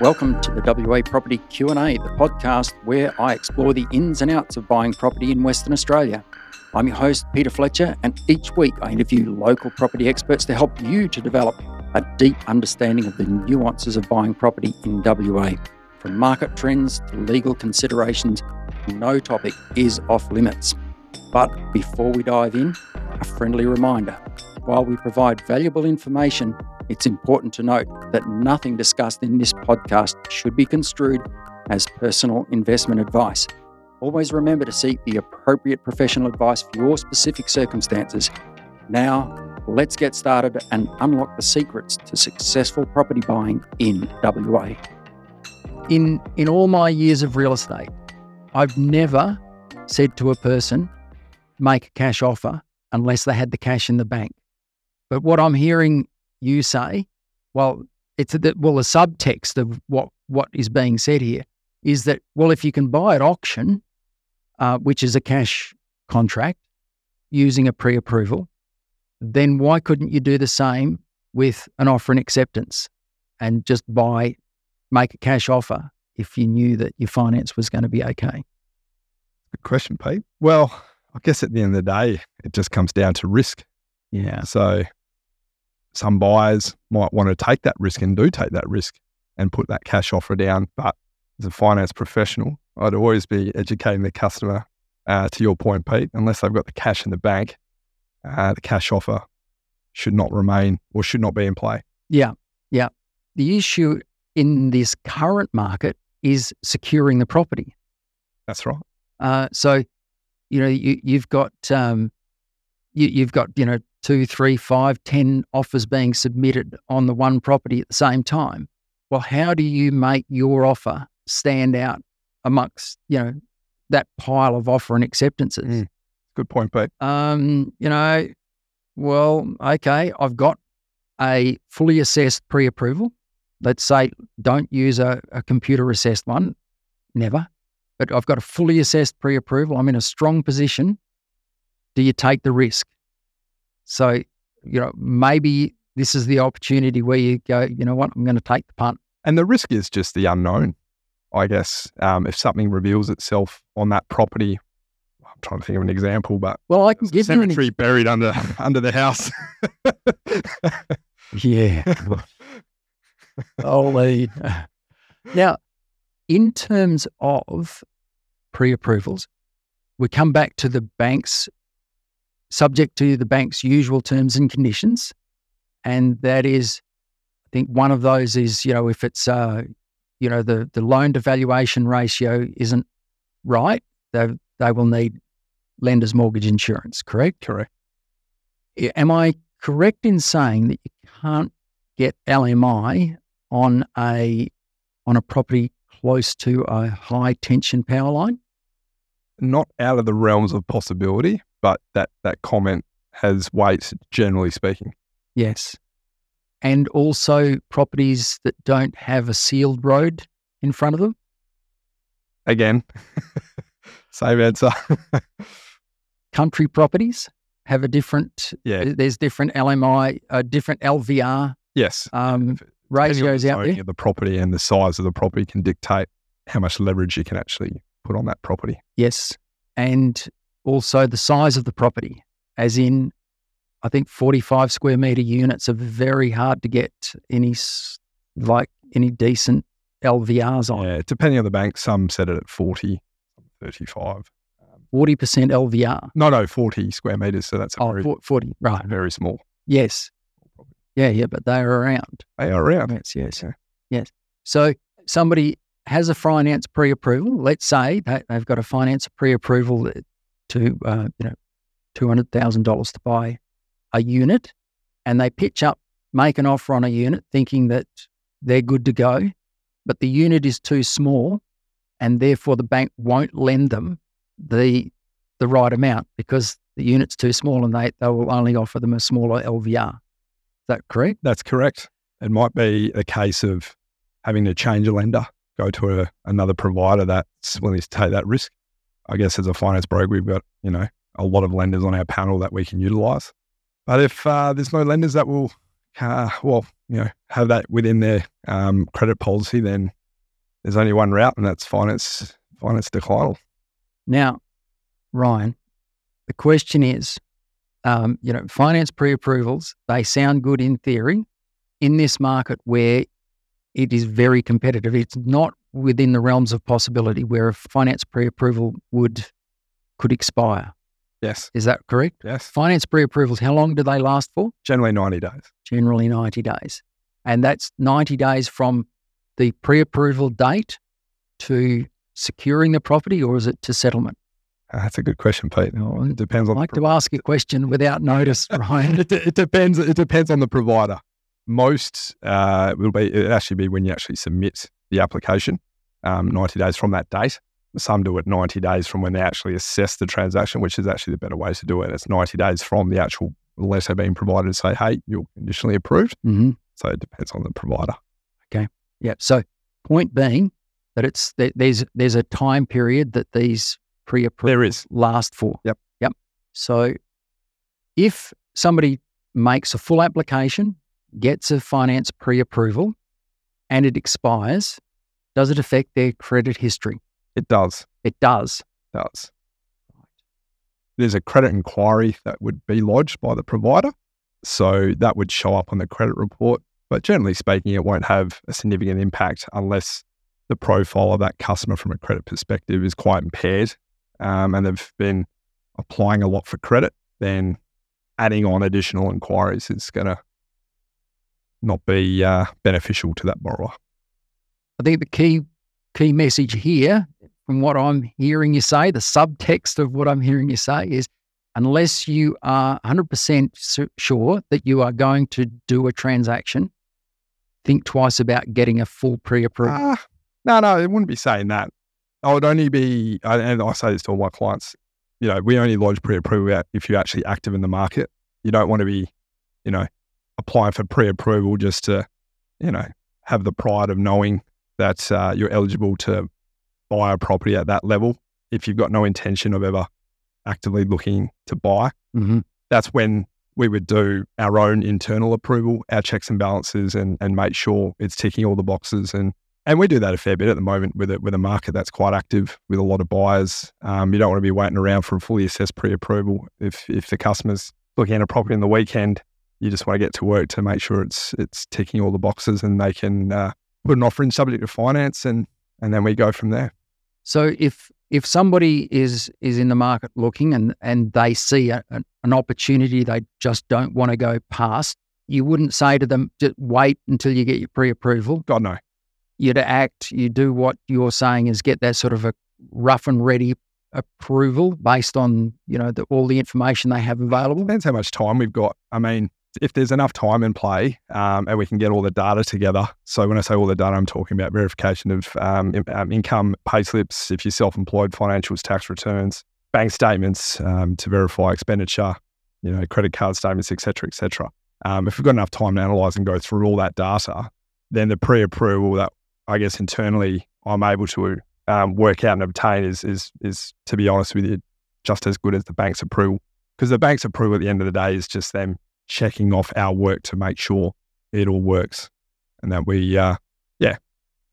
Welcome to the WA Property Q&A, the podcast where I explore the ins and outs of buying property in Western Australia. I'm your host, Peter Fletcher, and each week I interview local property experts to help you to develop a deep understanding of the nuances of buying property in WA. From market trends to legal considerations, no topic is off limits. But before we dive in, a friendly reminder. While we provide valuable information, it's important to note that nothing discussed in this podcast should be construed as personal investment advice. Always remember to seek the appropriate professional advice for your specific circumstances. Now, let's get started and unlock the secrets to successful property buying in WA. In, in all my years of real estate, I've never said to a person, make a cash offer unless they had the cash in the bank. But what I'm hearing you say, well, it's the well the subtext of what what is being said here is that well if you can buy at auction, uh, which is a cash contract using a pre-approval, then why couldn't you do the same with an offer and acceptance and just buy, make a cash offer if you knew that your finance was going to be okay? Good question, Pete. Well, I guess at the end of the day, it just comes down to risk. Yeah. So some buyers might want to take that risk and do take that risk and put that cash offer down. But as a finance professional, I'd always be educating the customer uh, to your point, Pete, unless they've got the cash in the bank, uh, the cash offer should not remain or should not be in play. Yeah. Yeah. The issue in this current market is securing the property. That's right. Uh, so, you know, you, you've got um, you, you've got you know two, three, five, ten offers being submitted on the one property at the same time. Well, how do you make your offer stand out amongst you know that pile of offer and acceptances? Mm. Good point, Pete. Um, you know, well, okay, I've got a fully assessed pre-approval. Let's say don't use a, a computer assessed one, never. But I've got a fully assessed pre-approval. I'm in a strong position. Do you take the risk? So, you know, maybe this is the opportunity where you go, you know what, I'm going to take the punt. And the risk is just the unknown, I guess. Um, if something reveals itself on that property, I'm trying to think of an example, but well, I can give you an cemetery buried under under the house. yeah. Holy. Now, in terms of pre-approvals, we come back to the bank's subject to the bank's usual terms and conditions. And that is, I think one of those is, you know, if it's, uh, you know, the, the loan to valuation ratio isn't right, they, they will need lender's mortgage insurance, correct? Correct. Am I correct in saying that you can't get LMI on a on a property close to a high tension power line? Not out of the realms of possibility, but that that comment has weight generally speaking. Yes. And also properties that don't have a sealed road in front of them? Again, same answer. Country properties have a different, yeah. there's different LMI, uh, different LVR Yes. um, ratios out there. The property and the size of the property can dictate how much leverage you can actually put on that property. Yes. And also the size of the property, as in, I think 45 square meter units are very hard to get any, like, any decent LVRs on. Yeah, depending on the bank, some set it at 40, 35. 40% LVR. No, no, 40 square meters. So that's Oh, very, 40. Right. very small. Yes. Yeah, yeah, but they are around. They are around. Yes, yes, Okay. yes. So somebody has a finance pre-approval. Let's say they, they've got a finance pre-approval to, uh, you know, two hundred thousand dollars to buy a unit, and they pitch up, make an offer on a unit, thinking that they're good to go, but the unit is too small, and therefore the bank won't lend them the the right amount because the unit's too small, and they they will only offer them a smaller LVR. Is that correct? That's correct. It might be a case of having to change a lender, go to a, another provider that's willing to take that risk. I guess as a finance broker, we've got, you know, a lot of lenders on our panel that we can utilize. But if uh, there's no lenders that will, uh, well, you know have that within their um, credit policy, then there's only one route, and that's finance finance declinal. Now, Ryan, the question is, um, you know, finance pre-approvals they sound good in theory. In this market where it is very competitive, it's not within the realms of possibility where a finance pre-approval would could expire. Yes. Is that correct? Yes. Finance pre-approvals, how long do they last for? Generally 90 days. Generally 90 days. And that's 90 days from the pre-approval date to securing the property or is it to settlement? Uh, that's a good question, Pete. Oh, It depends on I like the to ask a question without notice, Ryan. it, it depends. It depends on the provider. Most uh, will be it actually be when you actually submit the application, um, ninety days from that date. Some do it ninety days from when they actually assess the transaction, which is actually the better way to do it. It's ninety days from the actual letter being provided to say, "Hey, you're conditionally approved." hmm So it depends on the provider. Okay. Yeah. So, point being that it's that there's there's a time period that these pre-approvals There is. last for. Yep. Yep. So, if somebody makes a full application, gets a finance pre-approval, and it expires, does it affect their credit history? It does. It does. does. There's a credit inquiry that would be lodged by the provider. So that would show up on the credit report. But generally speaking, it won't have a significant impact unless the profile of that customer from a credit perspective is quite impaired um, and they've been applying a lot for credit. Then adding on additional inquiries is going to not be uh, beneficial to that borrower. I think the key key message here, from what I'm hearing you say, the subtext of what I'm hearing you say is unless you are 100% sure that you are going to do a transaction, think twice about getting a full pre approval. Ah, no, no, it wouldn't be saying that. I would only be, and I say this to all my clients, you know, we only lodge pre-approval if you're actually active in the market. You don't want to be, you know, applying for pre-approval just to, you know, have the pride of knowing that uh, you're eligible to buy a property at that level. If you've got no intention of ever actively looking to buy, mm-hmm. that's when we would do our own internal approval, our checks and balances, and and make sure it's ticking all the boxes. And and we do that a fair bit at the moment with a, with a market that's quite active with a lot of buyers. Um, you don't want to be waiting around for a fully assessed pre-approval. If if the customer's looking at a property in the weekend, you just want to get to work to make sure it's it's ticking all the boxes, and they can uh, put an offer in subject to finance, and and then we go from there. So if if somebody is is in the market looking and and they see a, an, an opportunity they just don't want to go past, you wouldn't say to them, just wait until you get your pre-approval. God no, You'd act, you do what you're saying is get that sort of a rough and ready approval based on you know the, all the information they have available. depends how much time we've got. I mean, if there's enough time in play um, and we can get all the data together. So when I say all the data, I'm talking about verification of um, in- um, income, pay slips, if you're self-employed, financials, tax returns, bank statements um, to verify expenditure, you know, credit card statements, et cetera, et cetera. Um, if we've got enough time to analyze and go through all that data, then the pre-approval that I guess internally I'm able to um, work out and obtain is, is, is, to be honest with you, just as good as the bank's approval. Because the bank's approval at the end of the day is just them checking off our work to make sure it all works and that we, uh, yeah,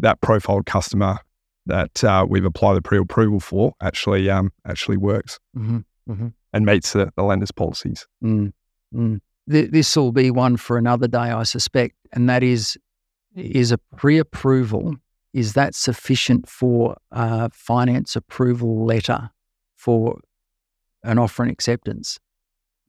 that profiled customer that uh, we've applied the pre-approval for actually um, actually works Mm-hmm. and meets the, the lender's policies. Mm, mm. Th- this will be one for another day, I suspect, and that is is a pre-approval. Is that sufficient for a finance approval letter for an offer and acceptance?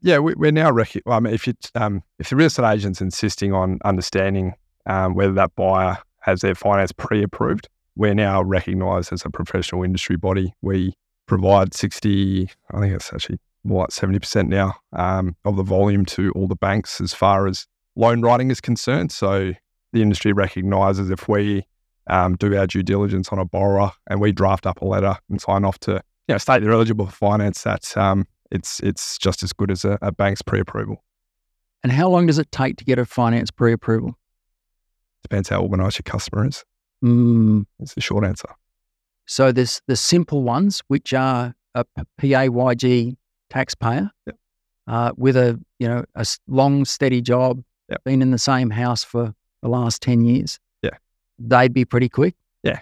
Yeah, we, we're now. Rec- I mean, if you um, if the real estate agent's insisting on understanding um, whether that buyer has their finance pre-approved, we're now recognised as a professional industry body. We provide sixty, I think it's actually more like seventy percent now um, of the volume to all the banks as far as loan writing is concerned. So the industry recognises if we um, do our due diligence on a borrower and we draft up a letter and sign off to you know state they're eligible for finance, that um, it's it's just as good as a, a bank's pre-approval. And how long does it take to get a finance pre-approval? Depends how organised your customer is. Mm, It's the short answer. so there's the simple ones, which are a PAYG taxpayer Yep. uh, with a you know a long steady job, Yep. been in the same house for the last 10 years. Yeah. They'd be pretty quick. Yeah,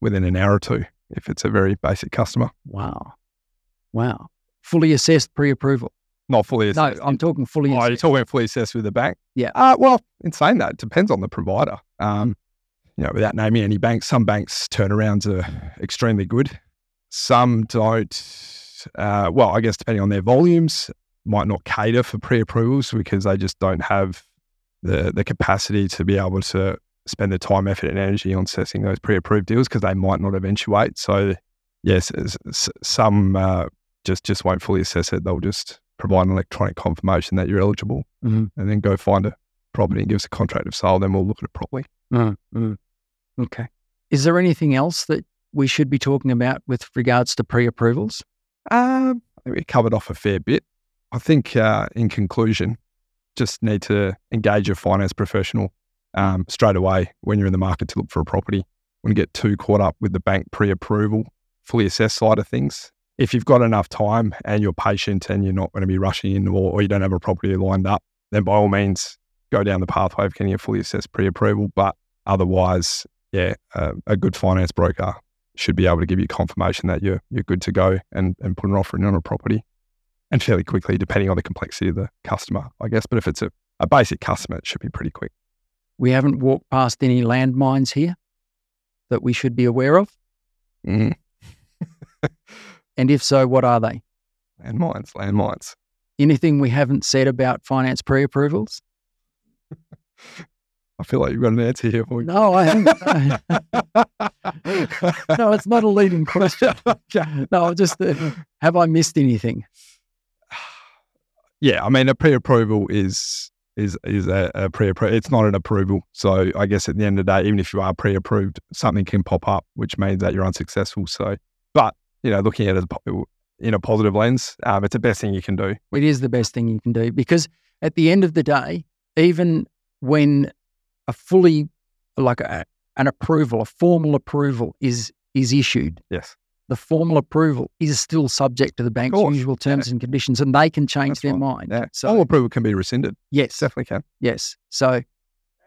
within an hour or two if it's a very basic customer. Wow. Wow. Fully assessed pre approval. Not fully assessed. No. I'm talking fully Oh, you're talking fully assessed with the bank? Yeah. Uh, well, in saying that, it depends on the provider. Um, you know, without naming any banks, some banks turnarounds are extremely good. Some don't. Uh, well, I guess depending on their volumes, might not cater for pre-approvals because they just don't have the the capacity to be able to spend the time, effort, and energy on assessing those pre-approved deals because they might not eventuate. So, yes, some uh, just just won't fully assess it. They'll just provide an electronic confirmation that you're eligible, Mhm. and then go find a property and give us a contract of sale. Then we'll look at it properly. Mm, mm. Okay. Is there anything else that we should be talking about with regards to pre approvals? Um, I think we covered off a fair bit. I think, uh, in conclusion, just need to engage your finance professional um, straight away when you're in the market to look for a property. When you get too caught up with the bank pre-approval, fully assessed side of things. If you've got enough time and you're patient and you're not going to be rushing in or, or you don't have a property lined up, then by all means go down the pathway of getting a fully assessed pre-approval. But otherwise, yeah, uh, a good finance broker should be able to give you confirmation that you're you're good to go and, and put an offer in on a property and fairly quickly, depending on the complexity of the customer, I guess. But if it's a, a basic customer, it should be pretty quick. We haven't walked past any landmines here that we should be aware of. Mm. And if so, what are they? Landmines, landmines. Anything we haven't said about finance pre approvals? I feel like you've got an answer here for me. No, I haven't. no, it's not a leading question. No, I just uh, have I missed anything? yeah, I mean, a pre-approval is is is a, a pre-approval. It's not an approval. So I guess at the end of the day, even if you are pre-approved, something can pop up, which means that you're unsuccessful. So, but you know, looking at it in a positive lens, um, it's the best thing you can do. It is the best thing you can do because at the end of the day, even when a fully like a, an approval, a formal approval is is issued, Yes, the formal approval is still subject to the bank's usual terms and conditions, and they can change That's their right. mind. yeah. So All approval can be rescinded. yes, Definitely can. yes. So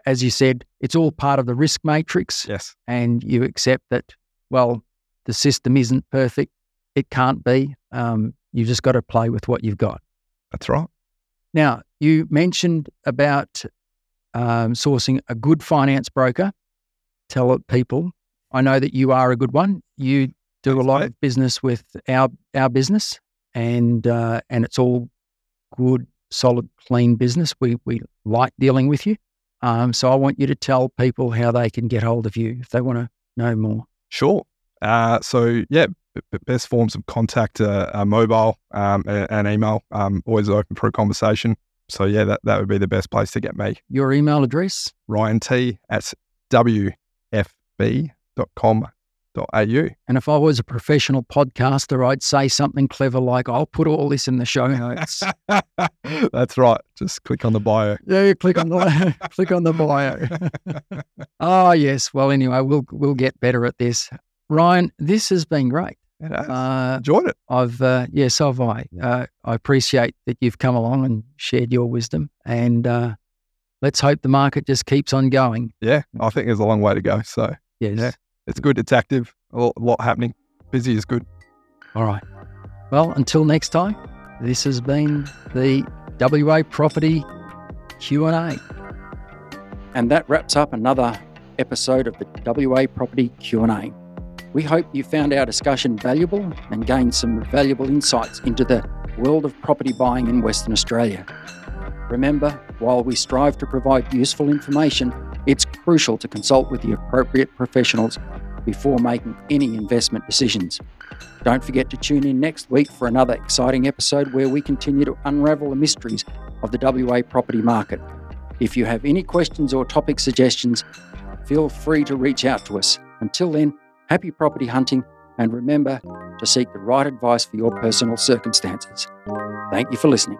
as you said, it's all part of the risk matrix, Yes. and you accept that. Well, the system isn't perfect; it can't be. Um, you've just got to play with what you've got. That's right. Now, you mentioned about um, sourcing a good finance broker. Tell it people. I know that you are a good one. You do Thanks, a lot mate. of business with our our business, and uh, and it's all good, solid, clean business. We we like dealing with you. Um, so I want you to tell people how they can get hold of you if they want to know more. Sure. Uh, so yeah, best forms of contact are, are mobile um, and, and email. Um, always open for a conversation. So yeah, that, that would be the best place to get me. Your email address. Ryan T at wfb.com.au. And if I was a professional podcaster, I'd say something clever like, "I'll put all this in the show notes." That's right. Just click on the bio. Yeah, you click on the click on the bio. oh yes. Well, anyway, we'll we'll get better at this. Ryan, this has been great. It has. Uh, Enjoyed it. I've uh, yes, so have I. Uh, I appreciate that you've come along and shared your wisdom, and uh, let's hope the market just keeps on going. Yeah, I think there's a long way to go. So Yes. Yeah. it's good. It's active. A lot, a lot happening. Busy is good. All right. Well, until next time, this has been the WA Property Q and A. And that wraps up another episode of the WA Property Q and A. We hope you found our discussion valuable and gained some valuable insights into the world of property buying in Western Australia. Remember, while we strive to provide useful information, it's crucial to consult with the appropriate professionals before making any investment decisions. Don't forget to tune in next week for another exciting episode where we continue to unravel the mysteries of the WA property market. If you have any questions or topic suggestions, feel free to reach out to us. Until then, happy property hunting and remember to seek the right advice for your personal circumstances. Thank you for listening.